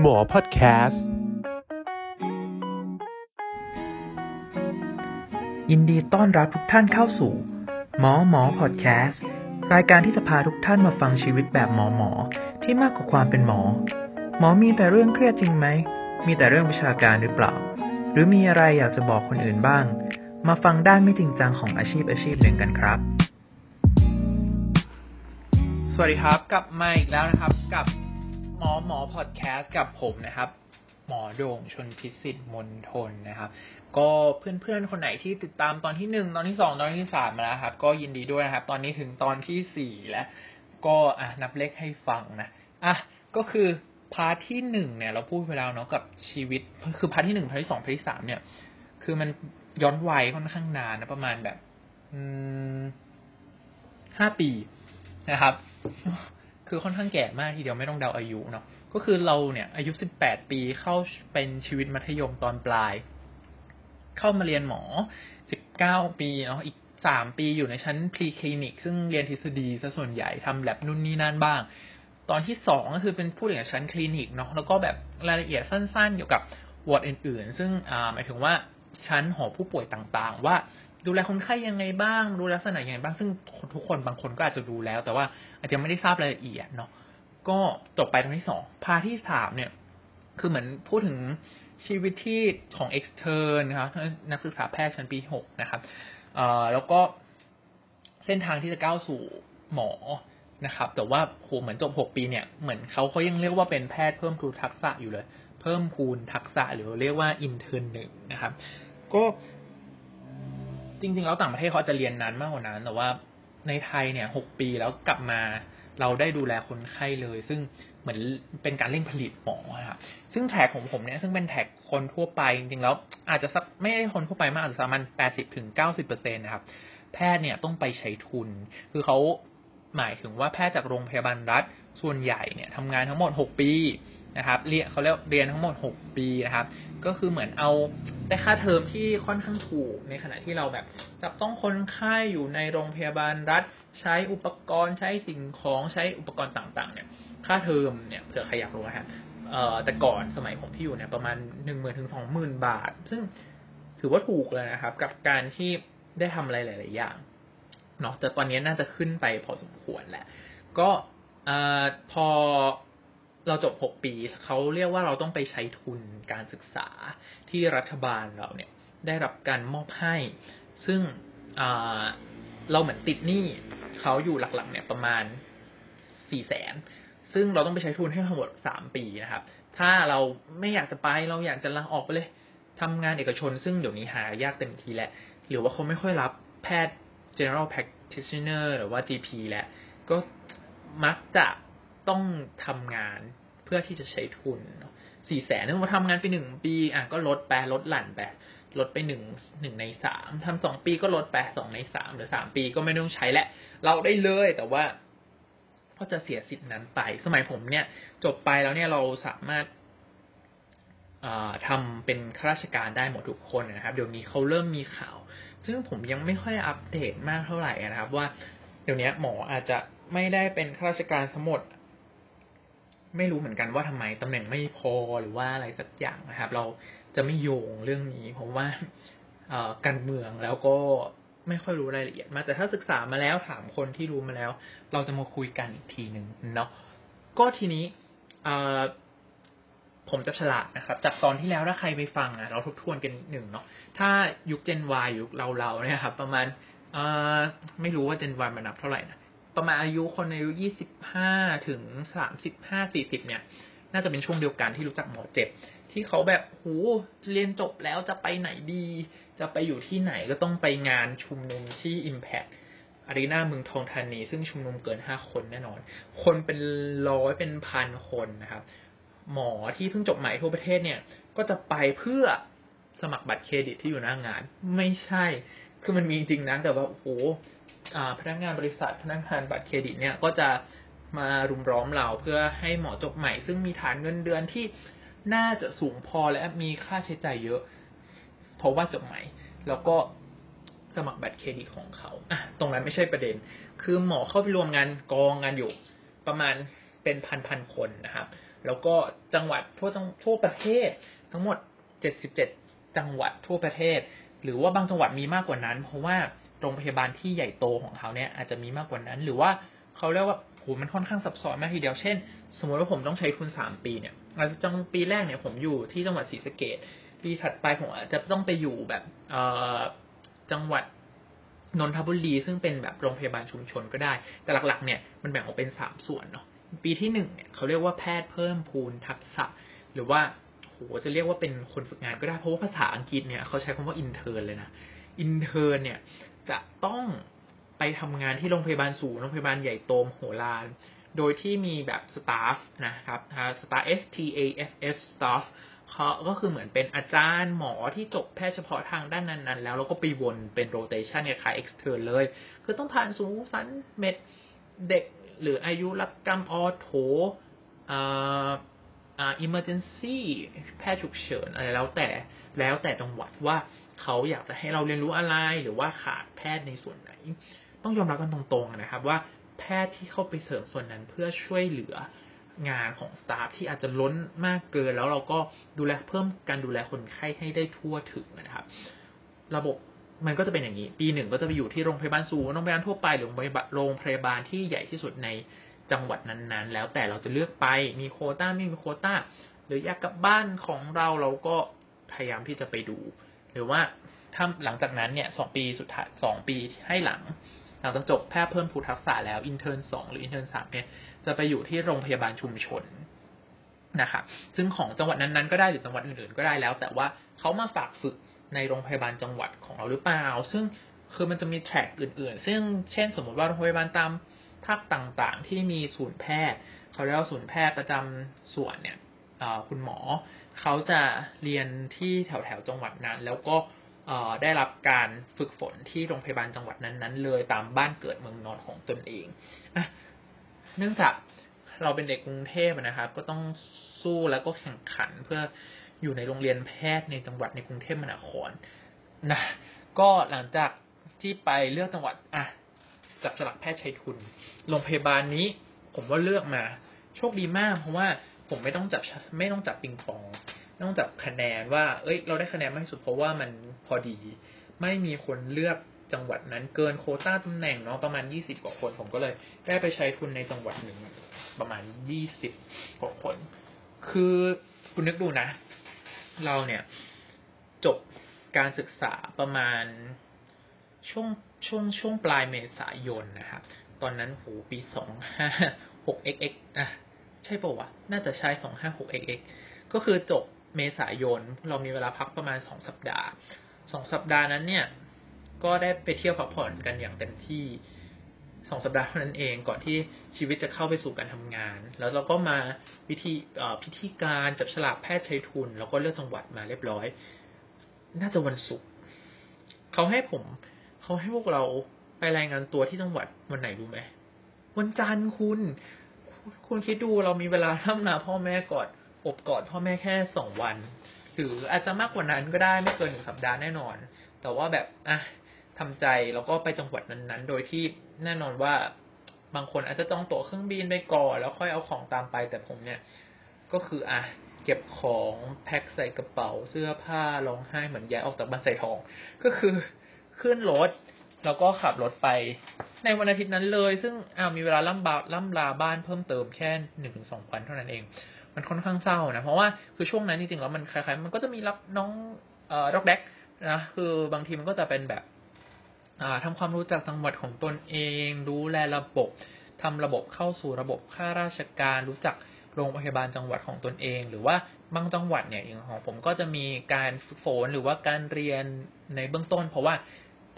หมอพอดแคสต์ยินดีต้อนรับทุกท่านเข้าสู่ หมอหมอพอดแคสต์รายการที่จะพาทุกท่านมาฟังชีวิตแบบหมอหมอที่มากกว่าความเป็นหมอ หมอมีแต่เรื่องเครียดจริงไหม มีแต่เรื่องวิชาการหรือเปล่า หรือมีอะไรอยากจะบอกคนอื่นบ้าง มาฟังด้านไม่จริงจังของอาชีพอาชีพหนึ่งกันครับ สวัสดีครับ กลับมาอีกแล้วนะครับกับห มอหมอพอดแคสต์กับผมนะครับ หมอโด่งชนพิสิทธิ์มนทนนะครับ ก็เพื่อนๆคนไหนที่ติดตามตอนที่หนึ่งตอนที่สองตอนที่สามมาแล้วครับ ก็ยินดีด้วยนะครับ ตอนนี้ถึงตอนที่สี่แล้ว ก็อะนับเลขให้ฟังนะอะก็คือ part ที่หนึ่งเนี่ย เราพูดไปแล้วเนาะกับชีวิต คือ part ที่หนึ่ง part ที่สอง part ที่สามเนี่ย คือมันย้อนวัยค่อนข้างนานนะประมาณแบบ อืมห้าปีนะครับ คือค่อนข้างแก่มากทีเดียวไม่ต้องเดาอายุเนาะก็คือเราเนี่ย อายุสิบแปดปีเข้าเป็นชีวิตมัธยมตอนปลาย เข้ามาเรียนหมอสิบเก้าปีเนาะอีกสามปีอยู่ในชั้นพรีคลินิก ซึ่งเรียนทฤษฎีซะส่วนใหญ่ทำแลบนู่นนี่นั่นบ้าง ตอนที่สองก็คือเป็นผู้เรียนชั้นคลินิกเนาะแล้วก็แบบรายละเอียดสั้นๆ เกี่ยวกับวอร์ดอื่น ๆ ซึ่งอ่าหมายถึงว่าชั้นหอผู้ป่วยต่างๆ ว่า ดูแลคนไข้ยังไงบ้าง ดูลักษณะยังไงบ้าง ซึ่งทุกคนบางคนก็อาจจะดูแล้ว แต่ว่าอาจจะไม่ได้ทราบรายละเอียดเนาะ ก็จบไปตรงที่สองพาที่สามเนี่ย คือเหมือนพูดถึงชีวิตที่ของ extern นะครับนักศึกษาแพทย์ชั้นปีหกนะครับเอ่อแล้วก็เส้นทางที่จะก้าวสู่หมอนะครับ แต่ว่าโหเหมือนจบหกปีเนี่ย เหมือนเขาเขายังเรียกว่าเป็นแพทย์เพิ่มพูนทักษะอยู่เลย เพิ่มพูนทักษะหรือเรียกว่า intern หนึ่งนะครับ ก็ จริง ๆ แล้วต่างประเทศเขาจะเรียนนานมากกว่านั้น แต่ว่าในไทยเนี่ยหกปีแล้วกลับมาเราได้ดูแลคนไข้เลย ซึ่งเหมือนเป็นการเร่งผลิตหมอครับซึ่งแท็กของผมเนี่ยซึ่งเป็นแท็กคนทั่วไปจริงๆแล้วอาจจะสักไม่ได้คนทั่วไปมากอาจจะประมาณแปดสิบถึงเก้าสิบเปอร์เซ็นต์นะครับแพทย์เนี่ยต้องไปใช้ทุน คือเขาหมายถึงว่าแพทย์จากโรงพยาบาลรัฐส่วนใหญ่เนี่ยทำงานทั้งหมดหกปี นะครับเรียนเขาเรียกเรียนทั้งหมดหกปีนะครับ ก็คือเหมือนเอาได้ค่าเทอมที่ค่อนข้างถูกในขณะที่เราแบบจับต้องคนไข้อยู่ในโรงพยาบาลรัฐ ใช้อุปกรณ์ใช้สิ่งของใช้อุปกรณ์ต่างๆ เนี่ย ค่าเทอมเนี่ยเผื่อใครอยากรู้นะครับเอ่อแต่ก่อนสมัยผมที่อยู่เนี่ยประมาณหนึ่งหมื่นถึงสองหมื่นบาท ซึ่งถือว่าถูกเลยนะครับ กับการที่ได้ทำอะไรหลาย ๆ อย่างเนาะแต่ตอนนี้น่าจะขึ้นไปพอสมควรแหละ ก็เอ่อพอ เราจบหกปีเขาเรียกว่าเราต้องไปใช้ทุนการศึกษาที่รัฐบาลเราเนี่ยได้รับการมอบให้ ซึ่งเราเหมือนติดหนี้เขาอยู่หลักๆ เนี่ยประมาณสี่แสนซึ่งเราต้องไปใช้ทุนให้ทั้งหมดสามปีนะครับ ถ้าเราไม่อยากจะไปเราอยากจะลาออกไปเลยทำงานเอกชน ซึ่งเดี๋ยวนี้หายากเต็มทีแหละ หรือว่าเขาไม่ค่อยรับแพทย์ general practitioner หรือว่า GP แหละ ก็มักจะ ต้องทำงานเพื่อที่จะใช้ทุนสี่แสนถ้าเราทำงานไปหนึ่งปี อะก็ลดไปลดหลั่นไปลดไปหนึ่งหนึ่งในสามทำสองปีก็ลดไปสองในสามหรือสามปีก็ไม่ต้องใช้และ เราได้เลยแต่ว่าก็จะเสียสิทธินั้นไป สมัยผมเนี่ย จบไปแล้วเนี่ยเราสามารถทำเป็นข้าราชการได้หมดทุกคนนะครับ เดี๋ยวนี้เขาเริ่มมีข่าว ซึ่งผมยังไม่ค่อยอัปเดตมากเท่าไหร่นะครับ ว่าเดี๋ยวนี้หมออาจจะไม่ได้เป็นข้าราชการทั้งหมด ไม่รู้เหมือนกันว่าทำไมตำแหน่งไม่พอหรือว่าอะไรสักอย่างนะครับ เราจะไม่โยงเรื่องนี้ เพราะว่าการเมืองแล้วก็ไม่ค่อยรู้รายละเอียด มาแต่ถ้าศึกษามาแล้วถามคนที่รู้มาแล้ว เราจะมาคุยกันอีกทีหนึ่งเนาะก็ทีนี้ผมจะฉลาดนะครับ จากตอนที่แล้วถ้าใครไปฟังอะเราทบทวนกันหนึ่งเนาะถ้ายุคเจน Y ยุคเราเราเนี่ยครับ ประมาณไม่รู้ว่าเจน Y มันนับเท่าไหร่นะ ประมาณอายุคนอายุยี่สิบห้าถึงสามสิบห้าสี่สิบเนี่ย น่าจะเป็นช่วงเดียวกันที่รู้จักหมอเจ็บ ที่เขาแบบโหเรียนจบแล้วจะไปไหนดี จะไปอยู่ที่ไหนก็ต้องไปงานชุมนุมที่ Impact อารีนาเมืองทองธานี ซึ่งชุมนุมเกินห้าคนแน่นอน คนเป็นร้อยเป็นพันคนนะครับ หมอที่เพิ่งจบใหม่ทั่วประเทศเนี่ย ก็จะไปเพื่อสมัครบัตรเครดิตที่อยู่หน้างาน ไม่ใช่ คือมันมีจริงนะแต่ว่าโอ้โห พนักงานบริษัทพนักงานบัตรเครดิตเนี่ยก็จะมารุมร้อมเราเพื่อให้หมอจบใหม่ ซึ่งมีฐานเงินเดือนที่น่าจะสูงพอและมีค่าใช้จ่ายเยอะ เพราะว่าจบใหม่ แล้วก็สมัครบัตรเครดิตของเขาอะตรงนั้นไม่ใช่ประเด็น คือหมอเข้าไปรวมงานกองงานอยู่ประมาณเป็นพันพันคนนะครับ แล้วก็จังหวัดทั่วทั่วประเทศ ทั้งหมด77จังหวัดทั่วประเทศ หรือว่าบางจังหวัดมีมากกว่านั้น เพราะว่า โรงพยาบาลที่ใหญ่โตของเขาเนี่ยอาจจะมีมากกว่านั้น หรือว่าเขาเรียกว่าโหมันค่อนข้างซับซ้อนมากทีเดียว เช่น สมมติว่าผมต้องใช้ทุนสามปีเนี่ยอย่างปีแรกเนี่ยผมอยู่ที่จังหวัดศรีสะเกษปีถัดไปผมอาจจะต้องไปอยู่แบบเอจังหวัดนนทบุรีซึ่งเป็นแบบโรงพยาบาลชุมชนก็ได้ แต่หลักๆ เนี่ยมันแบ่งออกเป็นสามส่วนเนาะปีที่หนึ่งเนี่ยเขาเรียกว่าแพทย์เพิ่มพูนทักษะ หรือว่าโหจะเรียกว่าเป็นคนฝึกงานก็ได้เพราะว่าภาษาอังกฤษเนี่ยเขาใช้คำว่า intern เลยนะ intern เนี่ย จะต้องไปทำงานที่โรงพยาบาลศูนย์โรงพยาบาลใหญ่โตมโหฬารโดยที่มีแบบ staff นะครับ staff S T A F F staff เขาก็คือเหมือนเป็นอาจารย์หมอที่จบแพทย์เฉพาะทางด้านนั้น ๆ แล้วแล้วก็ไปวนเป็น rotation เนี่ยคล้าย extern เลย คือต้องผ่านสูติศัลย์ med เด็กหรืออายุรกรรม ortho อ่าอ่า emergency แพทย์ฉุกเฉินอะไรแล้วแต่แล้วแต่จังหวัดว่า เขาอยากจะให้เราเรียนรู้อะไรหรือว่าขาดแพทย์ในส่วนไหน ต้องยอมรับกันตรงๆนะครับว่าแพทย์ที่เข้าไปเสริมส่วนนั้นเพื่อช่วยเหลืองานของสตาฟที่อาจจะล้นมากเกิน แล้วเราก็ดูแลเพิ่มการดูแลคนไข้ให้ได้ทั่วถึงนะครับ ระบบมันก็จะเป็นอย่างนี้ ปีหนึ่งก็จะไปอยู่ที่โรงพยาบาลสูงโรงพยาบาลทั่วไปหรือโรงพยาบาลที่ใหญ่ที่สุดในจังหวัดนั้นๆ แล้วแต่เราจะเลือกไปมีโคต้าไม่มีโคต้า หรืออยากกลับบ้านของเราเราก็พยายามที่จะไปดู หรือว่าถ้าหลังจากนั้นเนี่ยสองปีสุดท้ายสองปีให้หลัง หลังจากจบแพทย์เพิ่มพูนทักษะแล้ว intern สองหรือ intern สามเนี่ยจะไปอยู่ที่โรงพยาบาลชุมชนนะครับซึ่งของจังหวัดนั้นๆก็ได้หรือจังหวัดอื่นๆก็ได้แล้ว แต่ว่าเขามาฝากฝึกในโรงพยาบาลจังหวัดของเราหรือเปล่า ซึ่งคือมันจะมี track อื่น ๆ ซึ่งเช่นสมมติว่าโรงพยาบาลตามภาคต่างๆ ที่มีศูนย์แพทย์ เขาเรียกว่าศูนย์แพทย์ประจำส่วนเนี่ยคุณหมอ เขาจะเรียนที่แถวๆจังหวัดนั้น แล้วก็ได้รับการฝึกฝนที่โรงพยาบาลจังหวัดนั้นๆเลยตามบ้านเกิดเมืองนอนของตนเองเนื่องจากเราเป็นเด็กกรุงเทพนะครับ ก็ต้องสู้แล้วก็แข่งขันเพื่ออยู่ในโรงเรียนแพทย์ในจังหวัดในกรุงเทพมหานครนะก็หลังจากที่ไปเลือกจังหวัดอะจับสลักแพทย์ชัยทุนโรงพยาบาลนี้ ผมว่าเลือกมา โชคดีมากเพราะว่า ผมไม่ต้องจับไม่ต้องจับปิงปองต้องจับคะแนนว่า เอ้ย เราได้คะแนนมากที่สุดเพราะว่ามันพอดี ไม่มีคนเลือกจังหวัดนั้นเกินโคต้าตำแหน่งเนาะประมาณยี่สิบกว่าคน ผมก็เลยได้ไปใช้ทุนในจังหวัดหนึ่งประมาณยี่สิบกว่าคน คือคุณนึกดูนะ เราเนี่ยจบการศึกษาประมาณช่วงช่วงช่วงปลายเมษายนนะครับ ตอนนั้นโหปีสองห้าหก X X อะ ใช่ปะวะ น่าจะใช่สองห้าหก X X ก็คือจบเมษายน เรามีเวลาพักประมาณสองสัปดาห์สองสัปดาห์นั้นเนี่ย ก็ได้ไปเที่ยวพักผ่อนกันอย่างเต็มที่สองสัปดาห์เท่านั้นเองก่อนที่ชีวิตจะเข้าไปสู่การทำงาน แล้วเราก็มาพิธีพิธีการจับฉลากแพทย์ใช้ทุน แล้วก็เลือกจังหวัดมาเรียบร้อย น่าจะวันศุกร์เขาให้ผม เขาให้พวกเราไปรายงานตัวที่จังหวัดวันไหนรู้ไหมวันจันทร์คุณ คุณคิดดูเรามีเวลาทำนาพ่อแม่กอนอบกอดพ่อแม่แค่สองวัน หรืออาจจะมากกว่านั้นก็ได้ไม่เกินหนึ่งสัปดาห์แน่นอน แต่ว่าแบบอะทำใจแล้วก็ไปจังหวัดนั้นๆ โดยที่แน่นอนว่าบางคนอาจจะจองตั๋วเครื่องบินไปก่อนแล้วค่อยเอาของตามไป แต่ผมเนี่ย ก็คืออะเก็บของแพ็คใส่กระเป๋าเสื้อผ้าร้องไห้เหมือนย้ายออกจากบ้านใส่ทอง ก็คือขึ้นรถ แล้วก็ขับรถไปในวันอาทิตย์นั้นเลย ซึ่งอ้าวมีเวลาล่ำบาล่ำลาบ้านเพิ่มเติมแค่หนึ่งถึงสองวันเท่านั้นเอง มันค่อนข้างเศร้านะ เพราะว่าคือช่วงนั้นจริงๆแล้วมันคล้ายๆ มันก็จะมีรับน้องเอ่อด็อกแดกนะคือบางทีมันก็จะเป็นแบบอ่าทำความรู้จักจังหวัดของตนเองดูแลระบบทำระบบเข้าสู่ระบบข้าราชการ รู้จักโรงพยาบาลจังหวัดของตนเอง หรือว่าบางจังหวัดเนี่ยอย่างของผมก็จะมีการฝึกฝนหรือว่าการเรียนในเบื้องต้น เพราะว่า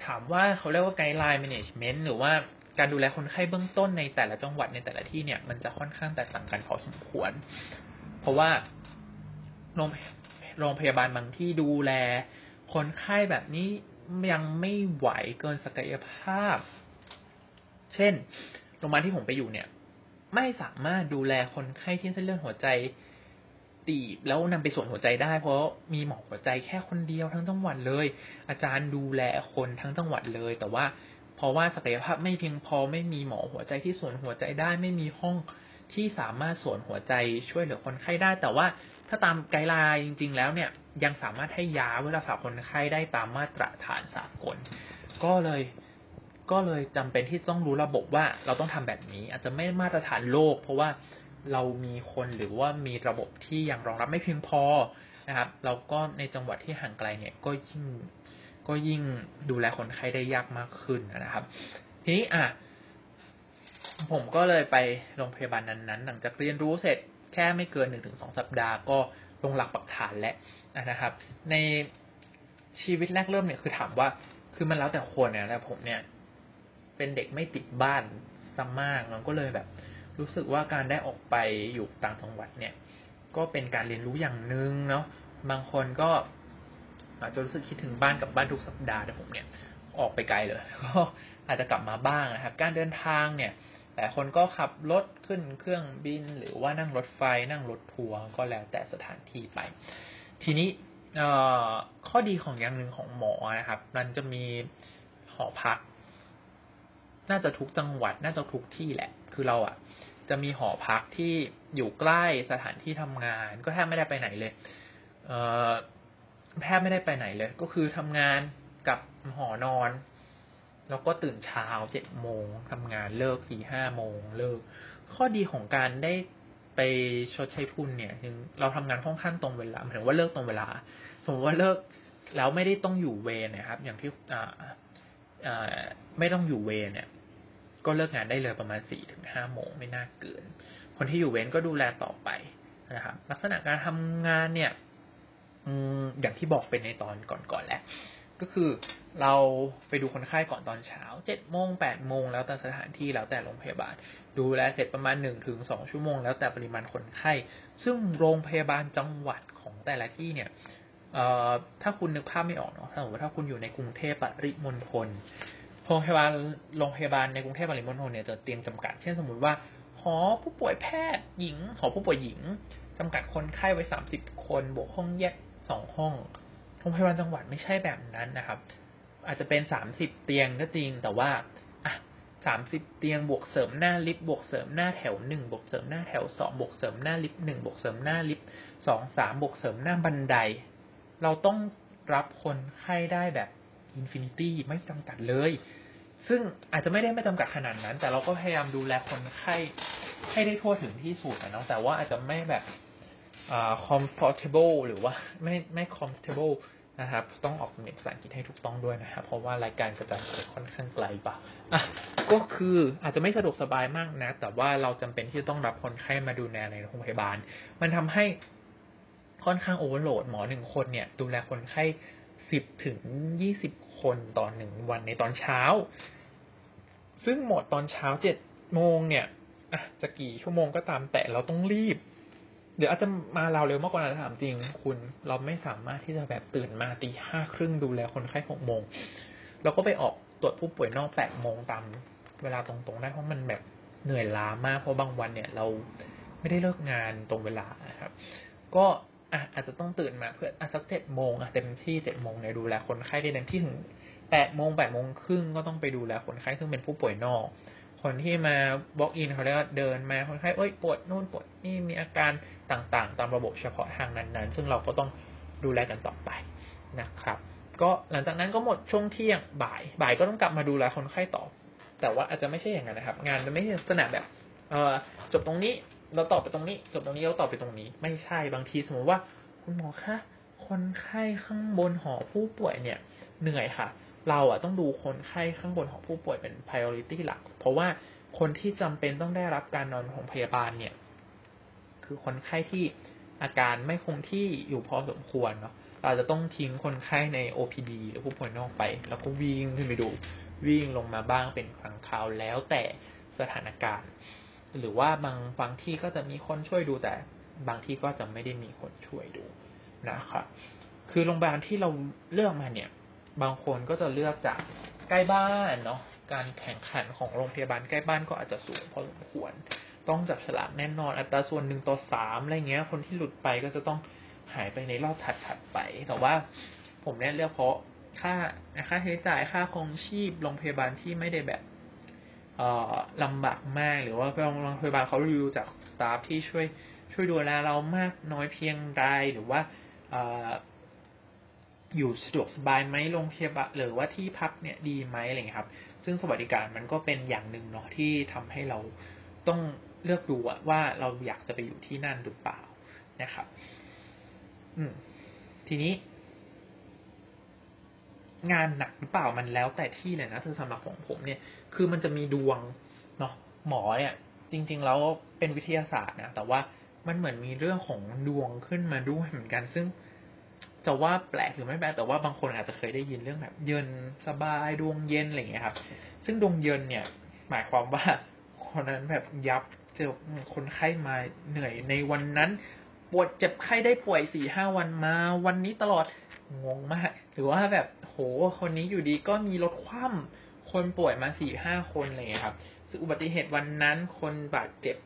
ถามว่าเขาเรียกว่าไกด์ไลน์แมネจเมนต์หรือว่าการดูแลคนไข้เบื้องต้นในแต่ละจังหวัดในแต่ละที่เนี่ย มันจะค่อนข้างแตกต่างกันพอสมควร เพราะว่าโรงโรงพยาบาลบางที่ดูแล คนไข้แบบนี้ยังไม่ไหวเกินศักยภาพ เช่น โรงพยาบาลที่ผมไปอยู่เนี่ย ไม่สามารถดูแลคนไข้ที่เส้นเลือดหัวใจ ตีบแล้วนำไปส่วนหัวใจได้ เพราะมีหมอหัวใจแค่คนเดียวทั้งจังหวัดเลย อาจารย์ดูแลคนทั้งจังหวัดเลย แต่ว่าเพราะว่าศักยภาพไม่เพียงพอไม่มีหมอหัวใจที่ส่วนหัวใจได้ไม่มีห้องที่สามารถสวนหัวใจช่วยเหลือคนไข้ได้ แต่ว่าถ้าตามไกด์ไลน์จริง ๆ แล้วเนี่ยยังสามารถให้ยาเวลาฝากคนไข้ได้ตามมาตรฐานสากล ก็เลยก็เลยจำเป็นที่ต้องรู้ระบบว่าเราต้องทำแบบนี้ อาจจะไม่มาตรฐานโลก เพราะว่า เรามีคนหรือว่ามีระบบที่ยังรองรับไม่เพียงพอนะครับ เราก็ในจังหวัดที่ห่างไกลเนี่ยก็ยิ่งก็ยิ่งดูแลคนไข้ได้ยากมากขึ้นนะครับ ทีนี้อะผมก็เลยไปโรงพยาบาลนั้นๆ หลังจากเรียนรู้เสร็จแค่ไม่เกินหนึ่งถึงสองสัปดาห์ก็ลงหลักปักฐานแล้วนะครับ ในชีวิตแรกเริ่มเนี่ยคือถามว่า คือมันแล้วแต่คนเนี่ยแต่ผมเนี่ย เป็นเด็กไม่ติดบ้านซัมากมันก็เลยแบบ รู้สึกว่าการได้ออกไปอยู่ต่างจังหวัดเนี่ย ก็เป็นการเรียนรู้อย่างหนึ่งเนาะบางคนก็อาจจะรู้สึกคิดถึงบ้านกับบ้านทุกสัปดาห์แต่ผมเนี่ย ออกไปไกลเลยก็อาจจะกลับมาบ้างนะครับ การเดินทางเนี่ยแต่คนก็ขับรถขึ้นเครื่องบิน หรือว่านั่งรถไฟนั่งรถทัวร์ก็แล้วแต่สถานที่ไป ทีนี้ข้อดีของอย่างหนึ่งของหมอนะครับ มันจะมีหอพัก น่าจะทุกจังหวัด น่าจะทุกที่แหละ คือเราอะ จะมีหอพักที่อยู่ใกล้สถานที่ทำงาน ก็แทบไม่ได้ไปไหนเลย เออแทบไม่ได้ไปไหนเลย ก็คือทำงานกับหอนอน แล้วก็ตื่นเช้าเจ็ดโมงทำงานเลิกสี่ห้าโมงเลิก ข้อดีของการได้ไปชดใช้ทุนเนี่ยถึงเราทำงานค่อนข้างตรงเวลาหมายถึงว่าเลิกตรงเวลา สมมติว่าเลิกแล้วไม่ได้ต้องอยู่เวรนะครับ อย่างที่อ่าอ่าไม่ต้องอยู่เวรเนี่ย ก็เลิกงานได้เลยประมาณสี่ถึงห้าโมงไม่น่าเกิน คนที่อยู่เวรก็ดูแลต่อไปนะครับลักษณะการทำงานเนี่ยอย่างที่บอกเป็นในตอนก่อนๆแล้ว ก็คือเราไปดูคนไข้ก่อนตอนเช้าเจ็ดโมงแปดโมงแล้วแต่สถานที่แล้วแต่โรงพยาบาล ดูแลเสร็จประมาณหนึ่งถึงสองชั่วโมงแล้วแต่ปริมาณคนไข้ ซึ่งโรงพยาบาลจังหวัดของแต่ละที่เนี่ยถ้าคุณนึกภาพไม่ออกเนาะถ้าสมมติถ้าคุณอยู่ในกรุงเทพปริมณฑล โรงพยาบาลโรงพยาบาลในกรุงเทพปริมณฑลเนี่ยจะเตียงจำกัด เช่นสมมติว่าหอผู้ป่วยแพทย์หญิงหอผู้ป่วยหญิงจำกัดคนไข้ไว้สามสิบคนบวกห้องแยกสองห้องโรงพยาบาลจังหวัดไม่ใช่แบบนั้นนะครับ อาจจะเป็นสามสิบเตียงก็จริงแต่ว่าอะสามสิบเตียงบวกเสริมหน้าลิฟต์บวกเสริมหน้าแถวหนึ่งบวกเสริมหน้าแถวสองบวกเสริมหน้าลิฟต์หนึ่งบวกเสริมหน้าลิฟต์สองสามบวกเสริมหน้าบันได เราต้องรับคนไข้ได้แบบ infinity ไม่จำกัดเลย ซึ่งอาจจะไม่ได้ไม่จำกัดขนาดนั้น แต่เราก็พยายามดูแลคนไข้ให้ได้ทั่วถึงที่สุดนะเนาะแต่ว่าอาจจะไม่แบบอ่า comfortable หรือว่าไม่ไม่ comfortable นะครับ ต้องออกสำเนียงภาษาอังกฤษให้ถูกต้องด้วยนะครับ เพราะว่ารายการกระจายค่อนข้างไกลปะอะก็คืออาจจะไม่สะดวกสบายมากนะ แต่ว่าเราจำเป็นที่จะต้องรับคนไข้มาดูแลในโรงพยาบาล มันทำให้ค่อนข้างโอเวอร์โหลดหมอหนึ่งคนเนี่ย ดูแลคนไข้ สิบถึงยี่สิบคนต่อหนึ่งวันในตอนเช้า ซึ่งหมดตอนเช้าเจ็ดโมงเนี่ยอะจะกี่ชั่วโมงก็ตามแต่เราต้องรีบ เดี๋ยวอาจจะมาเราเร็วมากกว่านั้นถามจริง คุณเราไม่สามารถที่จะแบบตื่นมาตีห้าครึ่งดูแลคนไข้หกโมงเราก็ไปออกตรวจผู้ป่วยนอกแปดโมงตามเวลาตรงๆได้เพราะมันแบบเหนื่อยล้ามากเพราะบางวันเนี่ย เราไม่ได้เลิกงานตรงเวลาครับ ก็ อะอาจจะต้องตื่นมาเพื่ออะสักเจ็ดโมงอะเต็มที่เจ็ดโมงเนี่ยดูแลคนไข้ได้เต็มที่ถึงแปดโมงแปดโมงครึ่งก็ต้องไปดูแลคนไข้ซึ่งเป็นผู้ป่วยนอก คนที่มาบล็อกอินเขาเรียกว่าเดินมาคนไข้เอ้ยปวดนู่นปวดนี่มีอาการต่างๆ ตามระบบเฉพาะทางนั้นๆ ซึ่งเราก็ต้องดูแลกันต่อไปนะครับ ก็หลังจากนั้นก็หมดช่วงเที่ยงบ่าย บ่ายก็ต้องกลับมาดูแลคนไข้ต่อ แต่ว่าอาจจะไม่ใช่อย่างนั้นนะครับ งานมันไม่ใช่ลักษณะแบบเออจบตรงนี้ เราต่อไปตรงนี้จบตรงนี้เราต่อไปตรงนี้ ไม่ใช่บางทีสมมติว่า คุณหมอคะคนไข้ข้างบนหอผู้ป่วยเนี่ย เหนื่อยค่ะ เราอะต้องดูคนไข้ข้างบนขอผู้ป่วยเป็น priority หลัก เพราะว่าคนที่จำเป็นต้องได้รับการนอนของพยาบาลเนี่ย คือคนไข้ที่อาการไม่คงที่อยู่พอสมควรเนาะเราจะต้องทิ้งคนไข้ใน OPD หรือผู้ป่วยนอกไป แล้วก็วิ่งขึ้นไปดู วิ่งลงมาบ้างเป็นครั้งคราวแล้วแต่สถานการณ์ หรือว่าบางบางที่ก็จะมีคนช่วยดูแต่บางที่ก็จะไม่ได้มีคนช่วยดูนะครับคือโรงพยาบาลที่เราเลือกมาเนี่ย บางคนก็จะเลือกจากใกล้บ้านเนาะการแข่งขันของโรงพยาบาลใกล้บ้านก็อาจจะสูงพอสมควร ต้องจับฉลากแน่นอน อัตราส่วนหนึ่งต่อสามอะไรเงี้ย คนที่หลุดไปก็จะต้องหายไปในรอบถัดๆไป แต่ว่าผมเนี่ยเลือกเพราะค่าค่าใช้จ่ายค่าครองชีพโรงพยาบาลที่ไม่ได้แบบ ลำบากมากหรือว่าโรงพยาบาลเขารีวิวจากสตาฟที่ช่วยช่วยดูแลเรามากน้อยเพียงใดหรือว่าอยู่สะดวกสบายไหมโรงพยาบาลหรือว่าที่พักเนี่ยดีไหมอะไรเงี้ยครับ ซึ่งสวัสดิการมันก็เป็นอย่างหนึ่งเนาะที่ทำให้เราต้องเลือกดูว่าเราอยากจะไปอยู่ที่นั่นหรือเปล่านะครับ อืม ทีนี้ งานหนักหรือเปล่ามันแล้วแต่ที่เลยนะคือสำหรับของผมเนี่ย คือมันจะมีดวงเนาะหมอเนี่ย จริงๆแล้วเป็นวิทยาศาสตร์นะแต่ว่ามันเหมือนมีเรื่องของดวงขึ้นมาด้วยเหมือนกัน ซึ่งจะว่าแปลกหรือไม่แปลกแต่ว่าบางคนอาจจะเคยได้ยินเรื่องแบบ เย็นสบายดวงเย็นอะไรอย่างเงี้ยครับซึ่งดวงเย็นเนี่ย หมายความว่าคนนั้นแบบยับเจอคนไข้มาเหนื่อยในวันนั้น ปวดเจ็บไข้ได้ป่วยสี่ห้าวันมา วันนี้ตลอด งงมาก หรือว่าแบบโหคนนี้อยู่ดีก็มีรถคว่ำคนป่วยมาสี่ห้าคนอะไรเงี้ยครับซึ่งอุบัติเหตุวันนั้นคนบาดเจ็บ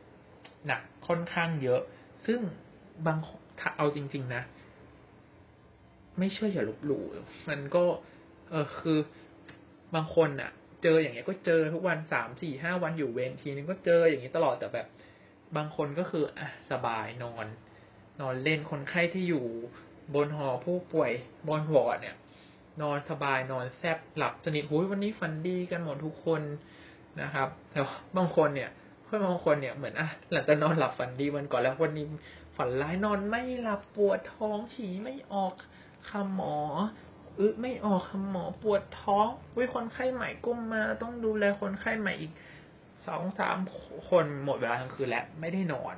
หนักค่อนข้างเยอะ ซึ่งบางเอาจริง ๆ นะ ไม่เชื่ออย่าลบหลู่มันก็ เออคือบางคนอะเจออย่างเงี้ยก็เจอทุกวันสามสี่ห้าวันอยู่เวรทีนึงก็เจออย่างนี้ตลอดแต่แบบ บางคนก็คืออะสบายนอน นอนเล่นคนไข้ที่อยู่ บนหอผู้ป่วยบนวอร์ดเนี่ย นอนสบายนอนแซบหลับสนิทหุยวันนี้ฝันดีกันหมดทุกคนนะครับแต่บางคนเนี่ยเพื่อนบางคนเนี่ยเหมือนอะหลังจากนอนหลับฝันดีวันก่อนแล้ววันนี้ฝันร้ายนอนไม่หลับปวดท้องฉี่ไม่ออกคำหมออึไม่ออกคำหมอปวดท้องวิคนไข้ใหม่ก้มมาต้องดูแลคนไข้ใหม่อีกสองสามคนหมดเวลาทั้งคืนแล้วไม่ได้นอน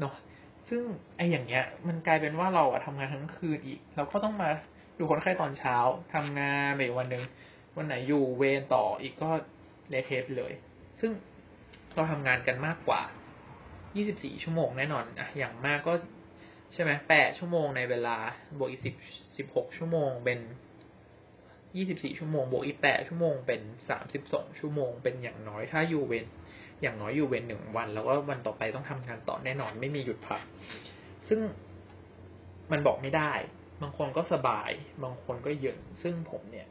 เนาะ ซึ่งไอ้อย่างเงี้ย มันกลายเป็นว่าเราอะทำงานทั้งคืนอีก เราก็ต้องมาดูคนไข้ตอนเช้าทำงานไปวันหนึ่งวันไหนอยู่เวรต่ออีกก็เลเทปเลย ซึ่งเราทำงานกันมากกว่า 24 ชั่วโมงแน่นอนอะอย่างมากก็ใช่ไหมแปดชั่วโมงในเวลา บวกอีกสิบสิบหกชั่วโมงเป็นยี่สิบสี่ชั่วโมง บวกอีกแปดชั่วโมงเป็นสามสิบสองชั่วโมง เป็นอย่างน้อย ถ้าอยู่เวน อย่างน้อยอยู่เว้นหนึ่งวัน แล้วก็วันต่อไปต้องทำงานต่อแน่นอนไม่มีหยุดพัก ซึ่งมันบอกไม่ได้ บางคนก็สบาย บางคนก็เย็นซึ่งผมเนี่ย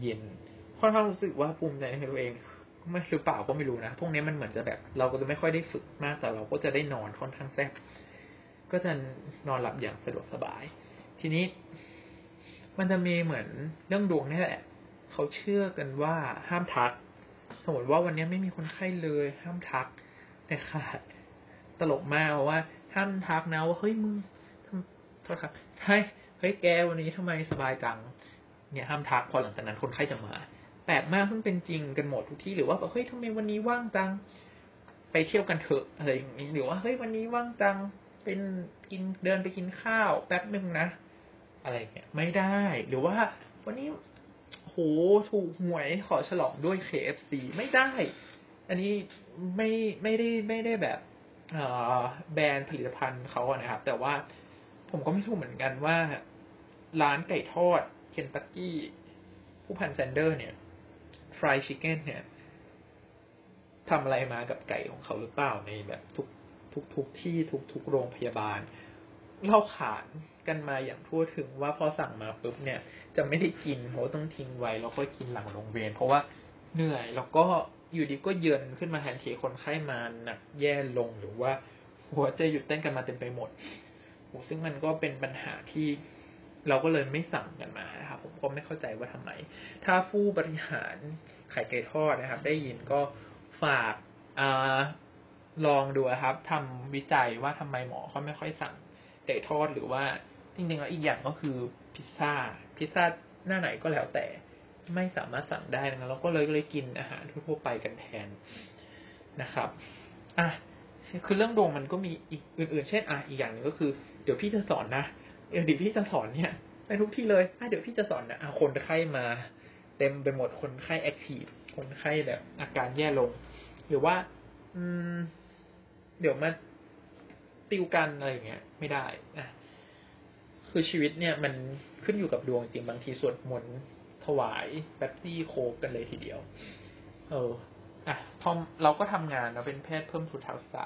เย็นค่อนข้างรู้สึกว่าภูมิใจในตัวเองไม่หรือเปล่าก็ไม่รู้นะพวกนี้มันเหมือนจะแบบ เราก็จะไม่ค่อยได้ฝึกมากแต่เราก็จะได้นอนค่อนข้างแซ่บก็จะนอนหลับอย่างสะดวกสบาย ทีนี้ มันจะมีเหมือนเรื่องดวงนี่แหละ เขาเชื่อกันว่าห้ามทัก สมมติว่าวันนี้ไม่มีคนไข้เลย ห้ามทักแต่ขาดตลกมากว่า ห้ามทักนะว่าเฮ้ยมึงโทษครับเฮ้ยเฮ้ยแกวันนี้ทำไมสบายจัง เนี่ยห้ามทักพอหลังจากนั้นคนไข้จะมาแปลกมากเพิ่งเป็นจริงกันหมดทุกที่หรือว่าแบบเฮ้ยทำไมวันนี้ว่างจัง ไปเที่ยวกันเถอะอะไรอย่างนี้หรือว่าเฮ้ยวันนี้ว่างจังเป็นกินเดินไปกินข้าวแป๊บหนึ่งนะ อะไรเงี้ยไม่ได้ หรือว่า วันนี้ โหถูกหวยขอฉลองด้วย KFC ไม่ได้ อันนี้ไม่ไม่ได้ไม่ได้แบบแบรนด์ผลิตภัณฑ์เขาอะนะครับ แต่ว่าผมก็ไม่รู้เหมือนกันว่า ร้านไก่ทอดเคนตักกี้ ผู้พันแซนเดอร์ เนี่ยฟรายชิคเก้นเนี่ยทำอะไรมากับไก่ของเขาหรือเปล่าในแบบทุกทุกทุกที่ทุกทุกโรงพยาบาลเราขานกันมาอย่างทั่วถึงว่าพอสั่งมาปุ๊บเนี่ย จะไม่ได้กินเพราะต้องทิ้งไว้แล้วก็กินหลังโรงเรียน เพราะว่าเหนื่อยแล้วก็อยู่ดีก็เยือนขึ้นมาแทนที่คนไข้มาหนักแย่ลงหรือว่าหัวใจหยุดเต้นกันมาเต็มไปหมดโซึ่งมันก็เป็นปัญหาที่เราก็เลยไม่สั่งกันมานะครับผมก็ไม่เข้าใจว่าทำไม ถ้าผู้บริหารไข่ไก่ทอดนะครับ ได้ยินก็ฝากลองดูครับทำวิจัยว่าทำไมหมอเขาไม่ค่อยสั่งไก่ทอดหรือว่า จริงๆแล้วอีกอย่างก็คือพิซซ่า พิซซ่าหน้าไหนก็แล้วแต่ไม่สามารถสั่งได้นะเราก็เลยเลยกินอาหารทั่วไปกันแทนนะครับ อะคือเรื่องดวงมันก็มีอีกอื่น ๆ เช่นอะอีกอย่างหนึ่งก็คือ เดี๋ยวพี่จะสอนนะเดี๋ยวพี่จะสอนเนี่ยไปทุกที่เลยอะเดี๋ยวพี่จะสอนนะอะคนไข้มา เต็มไปหมดคนไข้แอคทีฟคนไข้แบบอาการแย่ลง หรือว่า อืม เดี๋ยวมาติวกันอะไรอย่างเงี้ย ไม่ได้นะ คือชีวิตเนี่ยมันขึ้นอยู่กับดวงจริงบางทีสวดมนต์ถวายแบบซี่โคกันเลยทีเดียว เออ อะพอเราก็ทำงานเราเป็นแพทย์เพิ่มสุทักษะ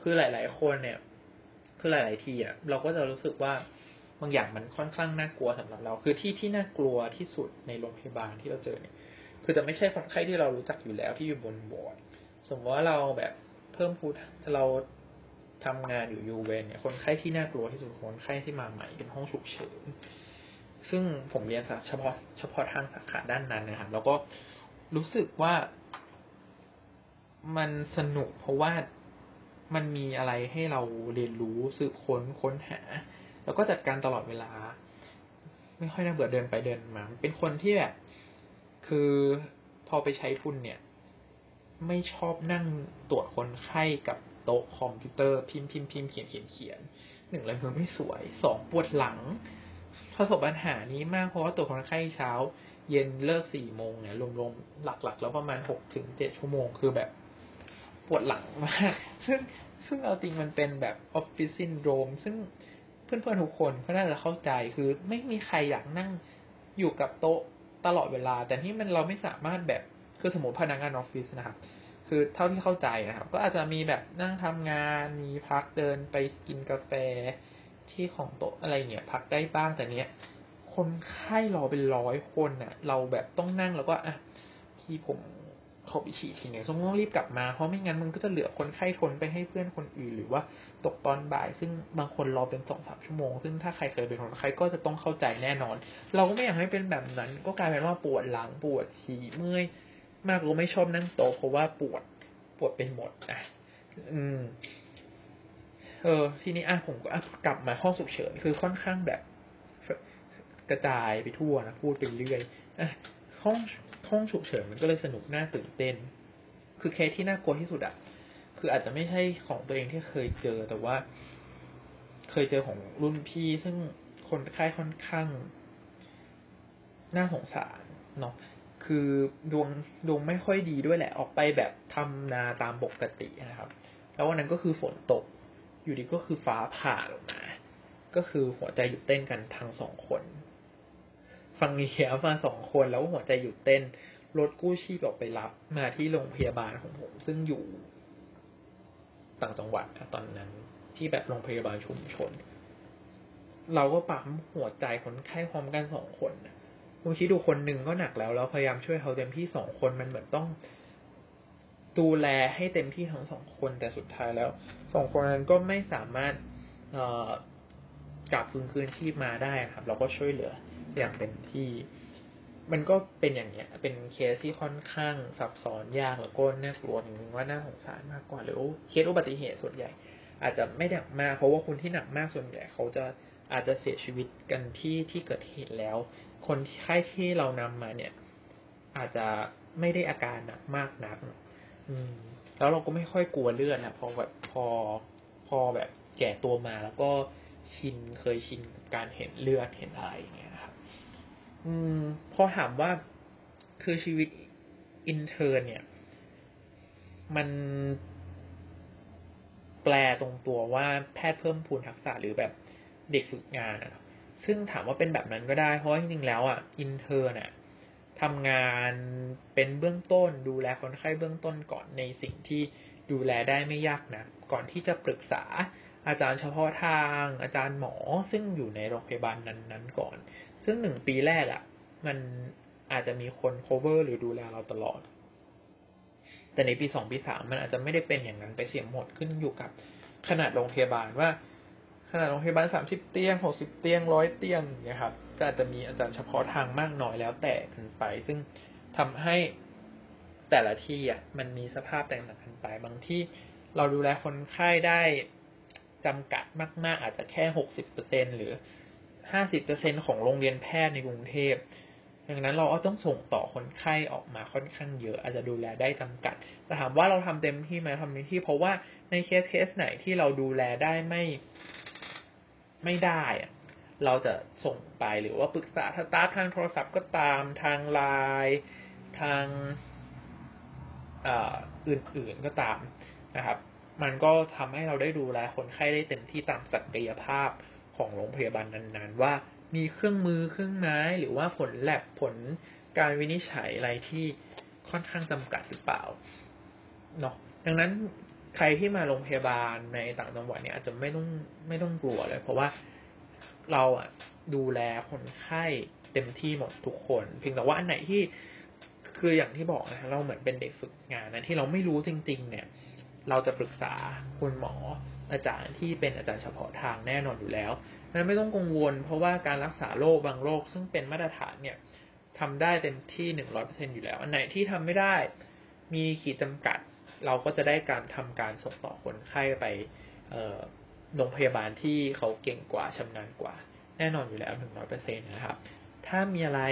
คือหลาย ๆ คนเนี่ย คือหลาย ๆ ทีอะเราก็จะรู้สึกว่าบางอย่างมันค่อนข้างน่ากลัวสำหรับเรา คือที่ที่น่ากลัวที่สุดในโรงพยาบาลที่เราเจอเนี่ย คือจะไม่ใช่คนไข้ที่เรารู้จักอยู่แล้วที่อยู่บนบอร์ดสมมติว่าเราแบบเพิ่มพูดเรา ทำงานอยู่ยูเวนเนี่ยคนไข้ที่น่ากลัวที่สุดคนไข้ที่มาใหม่เป็นห้องฉุกเฉินซึ่งผมเรียนเฉพาะเฉพาะทางสาขาด้านนั้นนะครับแล้วก็รู้สึกว่ามันสนุกเพราะว่ามันมีอะไรให้เราเรียนรู้สืบค้นค้นหา แล้วก็จัดการตลอดเวลา ไม่ค่อยน่าเบื่อเดินไปเดินมา เป็นคนที่แบบ คือพอไปใช้ทุนเนี่ย ไม่ชอบนั่งตรวจคนไข้กับ โต๊ะคอมพิวเตอร์พิมพ์พิมพ์พิมพ์เขียนเขียนเขียนหนึ่งเลยมือไม่สวยสองปวดหลังประสบปัญหานี้มากเพราะว่าตัวคนไข้เช้า เย็นเลิกสี่โมงเนี่ยรวมๆหลักๆ แล้วประมาณหกถึงเจ็ดชั่วโมงคือแบบปวดหลังมากซึ่งซึ่งเอาจริงมันเป็นแบบออฟฟิศซินโดรมซึ่งเพื่อนๆทุกคนก็น่าจะเข้าใจคือไม่มีใครอยากนั่งอยู่กับโต๊ะตลอดเวลา แต่ที่มันเราไม่สามารถแบบคือสมมติพนักงานออฟฟิศนะครับ คือเท่าที่เข้าใจนะครับ ก็อาจจะมีแบบนั่งทำงานมีพักเดินไปกินกาแฟที่ของโต๊ะอะไรเนี่ย พักได้บ้างแต่เนี้ยคนไข้รอเป็นร้อยคนน่ะ เราแบบต้องนั่งแล้วก็อะที่ผมเขาไปฉีดทีเนี่ยต้องรีบกลับมาเพราะไม่งั้นมันก็จะเหลือคนไข้ทนไปให้เพื่อนคนอื่น หรือว่าตกตอนบ่าย ซึ่งบางคนรอเป็นสองสามชั่วโมง ซึ่งถ้าใครเคยเป็นคนไข้ก็จะต้องเข้าใจแน่นอน เราก็ไม่อยากให้เป็นแบบนั้น ก็กลายเป็นว่าปวดหลังปวดฉี่เมื่อย มากก็ไม่ชอบนั่งโต๊ะเพราะว่าปวดปวดเป็นหมดอะอืม เออ ทีนี้อะผมก็กลับมาห้องฉุกเฉินคือค่อนข้างแบบ กระจายไปทั่วนะพูดไปเรื่อยอะห้องห้องฉุกเฉินมันก็เลยสนุกน่าตื่นเต้น คือเคสที่น่ากลัวที่สุดอะคืออาจจะไม่ใช่ของตัวเองที่เคยเจอแต่ว่า เคยเจอของรุ่นพี่ ซึ่งคนไข้ค่อนข้าง น่าสงสารเนาะ คือดวงดวงไม่ค่อยดีด้วยแหละ ออกไปแบบทำนาตามปกตินะครับ แล้ววันนั้นก็คือฝนตก อยู่ดีก็คือฟ้าผ่าลงมา ก็คือหัวใจหยุดเต้นกันทั้งสองคน ฟังเฮียมาสองคนแล้วหัวใจหยุดเต้น รถกู้ชีพออกไปรับมาที่โรงพยาบาลของผม ซึ่งอยู่ต่างจังหวัดตอนนั้น ที่แบบโรงพยาบาลชุมชน เราก็ปั๊มหัวใจคนไข้พร้อมกันสองคน คุณคิดดูคนหนึ่งก็หนักแล้วเราพยายามช่วยเขาเต็มที่สองคนมันเหมือนต้องดูแลให้เต็มที่ทั้งสองคนแต่สุดท้ายแล้วสองคนนั้นก็ไม่สามารถกลับฟื้นคืนชีพมาได้ครับ เราก็ช่วยเหลืออย่างเต็มที่ มันก็เป็นอย่างเนี้ย เป็นเคสที่ค่อนข้างซับซ้อนยากแล้วก็น่ากลัวหนึ่งว่าน่าสงสารมากกว่า หรือเคสอุบัติเหตุส่วนใหญ่ อาจจะไม่หนักมากเพราะว่าคนที่หนักมากส่วนใหญ่เขาจะอาจจะเสียชีวิตกันที่ที่เกิดเหตุแล้ว คนไข้ที่เรานำมาเนี่ย อาจจะไม่ได้อาการหนักมากนักอืม แล้วเราก็ไม่ค่อยกลัวเลือดนะพอแบบพอพอแบบแก่ตัวมาแล้วก็ชินเคยชินกับการเห็นเลือดเห็นอะไรอย่างเงี้ยครับ อืม พอถามว่าคือชีวิตอินเทอร์เนี่ย มันแปลตรงตัวว่าแพทย์เพิ่มพูนทักษะหรือแบบเด็กฝึกงานอะ ซึ่งถามว่าเป็นแบบนั้นก็ได้ เพราะจริงๆแล้วอะอินเทอร์เนี่ยทำงานเป็นเบื้องต้น ดูแลคนไข้เบื้องต้นก่อนในสิ่งที่ดูแลได้ไม่ยากนะก่อนที่จะปรึกษาอาจารย์เฉพาะทางอาจารย์หมอซึ่งอยู่ในโรงพยาบาลนั้นๆก่อน ซึ่งหนึ่งปีแรกอะ่ะ มันอาจจะมีคน cover หรือดูแลเราตลอด แต่ในปีสองปีสามมันอาจจะไม่ได้เป็นอย่างนั้นไปเสียหมดขึ้นอยู่กับขนาดโรงพยาบาลว่า ขนาดโรงพยาบาลสามสิบเตียงหกสิบเตียงร้อยเตียงเนี่ยครับก็อาจจะมีอาจารย์เฉพาะทางมากน้อยแล้วแต่กันไป ซึ่งทำให้แต่ละที่อะมันมีสภาพแตกต่างกันไปบางที่เราดูแลคนไข้ได้จำกัดมากๆ อาจจะแค่หกสิบเปอร์เซ็นหรือห้าสิบเปอร์เซ็นของโรงเรียนแพทย์ในกรุงเทพดังนั้นเราก็ต้องส่งต่อคนไข้ออกมาค่อนข้างเยอะอาจจะดูแลได้จำกัด แต่ถามว่าเราทำเต็มที่ไหมทำเต็มที่ เพราะว่าในเคสเคสไหนที่เราดูแลได้ไม่ ไม่ได้อะเราจะส่งไปหรือว่าปรึกษาถ้าตาทางโทรศัพท์ก็ตามทางไลน์ทางอื่นๆก็ตามนะครับ มันก็ทำให้เราได้ดูแลคนไข้ได้เต็มที่ตามศักยภาพของโรงพยาบาลนั้นๆ ว่ามีเครื่องมือเครื่องไม้หรือว่าผลแลบผลการวินิจฉัยอะไรที่ค่อนข้างจำกัดหรือเปล่าเนาะดังนั้น ใครที่มาโรงพยาบาลในต่างจังหวัดเนี่ยอาจจะไม่ต้องไม่ต้องกลัวเลย เพราะว่าเราอะดูแลคนไข้เต็มที่หมดทุกคนเพียงแต่ว่าอันไหนที่คืออย่างที่บอกนะเราเหมือนเป็นเด็กฝึกงานนะที่เราไม่รู้จริง ๆ เนี่ย เราจะปรึกษาคุณหมออาจารย์ที่เป็นอาจารย์เฉพาะทางแน่นอนอยู่แล้วนั้นไม่ต้องกังวล เพราะว่าการรักษาโรคบางโรคซึ่งเป็นมาตรฐานเนี่ยทำได้เต็มที่หนึ่งร้อยเปอร์เซ็นอยู่แล้ว อันไหนที่ทำไม่ได้ มีขีดจำกัด เราก็จะได้การทำการส่งต่อคนไข้ไปโรงพยาบาลที่เขาเก่งกว่าชำนาญกว่า แน่นอนอยู่แล้วหนึ่งร้อยเปอร์เซ็นต์นะครับ ถ้ามีอะไร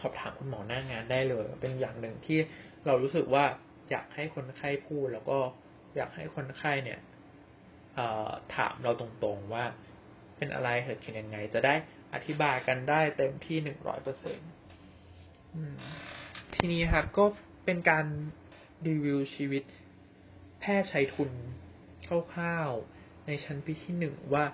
สอบถามคุณหมอหน้างานได้เลย เป็นอย่างหนึ่งที่เรารู้สึกว่าอยากให้คนไข้พูด แล้วก็อยากให้คนไข้เนี่ยถามเราตรงๆว่าเป็นอะไรเหตุเกิดยังไง จะได้อธิบายกันได้เต็มที่หนึ่งร้อยเปอร์เซ็นทีนี้ครับก็เป็นการ รีวิวชีวิต แพทย์ใช้ทุนคร่าวๆในชั้นปีที่หนึ่งว่า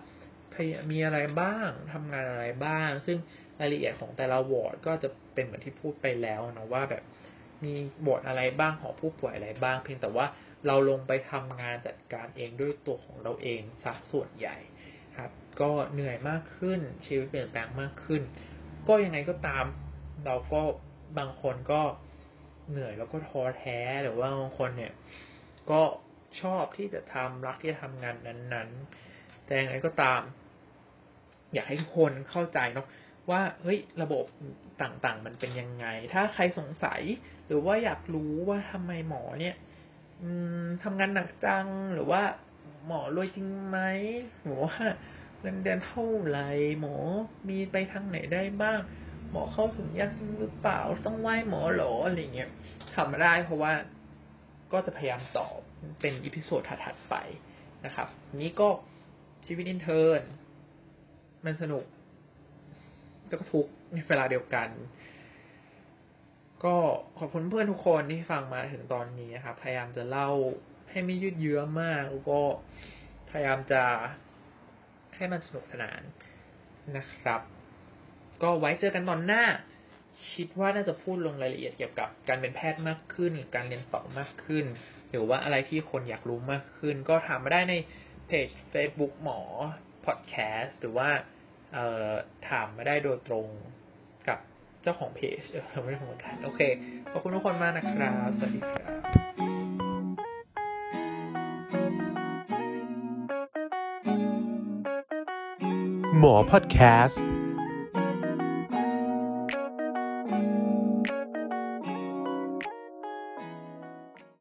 มีอะไรบ้างทำงานอะไรบ้าง ซึ่งรายละเอียดของแต่ละวอร์ดก็จะเป็นเหมือนที่พูดไปแล้วนะว่าแบบมีบทอะไรบ้างของผู้ป่วยอะไรบ้าง เพียงแต่ว่าเราลงไปทำงานจัดการเองด้วยตัวของเราเองสักส่วนใหญ่ครับ ก็เหนื่อยมากขึ้นชีวิตเปลี่ยนแปลงมากขึ้น ก็ยังไงก็ตาม เราก็บางคนก็ เหนื่อยแล้วก็ท้อแท้หรือว่าบางคนเนี่ย ก็ชอบที่จะทำรักที่จะทำงานนั้น ๆ แต่ยังไงก็ตาม อยากให้ทุกคนเข้าใจเนาะว่าเฮ้ยระบบต่างๆ มันเป็นยังไง ถ้าใครสงสัย หรือว่าอยากรู้ว่าทำไมหมอเนี่ยทำงานหนักจังหรือว่าหมอรวยจริงไหมหมอว่าเงินเดือนเท่าไหร่หมอมีไปทางไหนได้บ้าง หมอเข้าถึงยากจริงหรือเปล่าต้องไหว้หมอหรออะไรเงี้ยทำมาได้เพราะว่าก็จะพยายามตอบเป็นอีพิโซดถัดๆไปนะครับ นี้ก็ชีวิตอินเทอร์นมันสนุกแล้วก็ทุกในเวลาเดียวกัน ก็ขอบคุณเพื่อนทุกคนที่ฟังมาถึงตอนนี้นะครับ พยายามจะเล่าให้ไม่ยืดเยื้อมาก แล้วก็พยายามจะให้มันสนุกสนานนะครับ ก็ไว้เจอกันตอนหน้า คิดว่าน่าจะพูดลงรายละเอียดเกี่ยวกับการเป็นแพทย์มากขึ้น การเรียนต่อมากขึ้น หรือว่าอะไรที่คนอยากรู้มากขึ้น ก็ถามมาได้ในเพจ Facebook หมอพอดแคสต์หรือว่าถามมาได้โดยตรงกับเจ้าของเพจเออไม่ได้เหมือนกันโอเค ขอบคุณทุกคนมากนะครับ สวัสดีครับหมอพอดแคสต์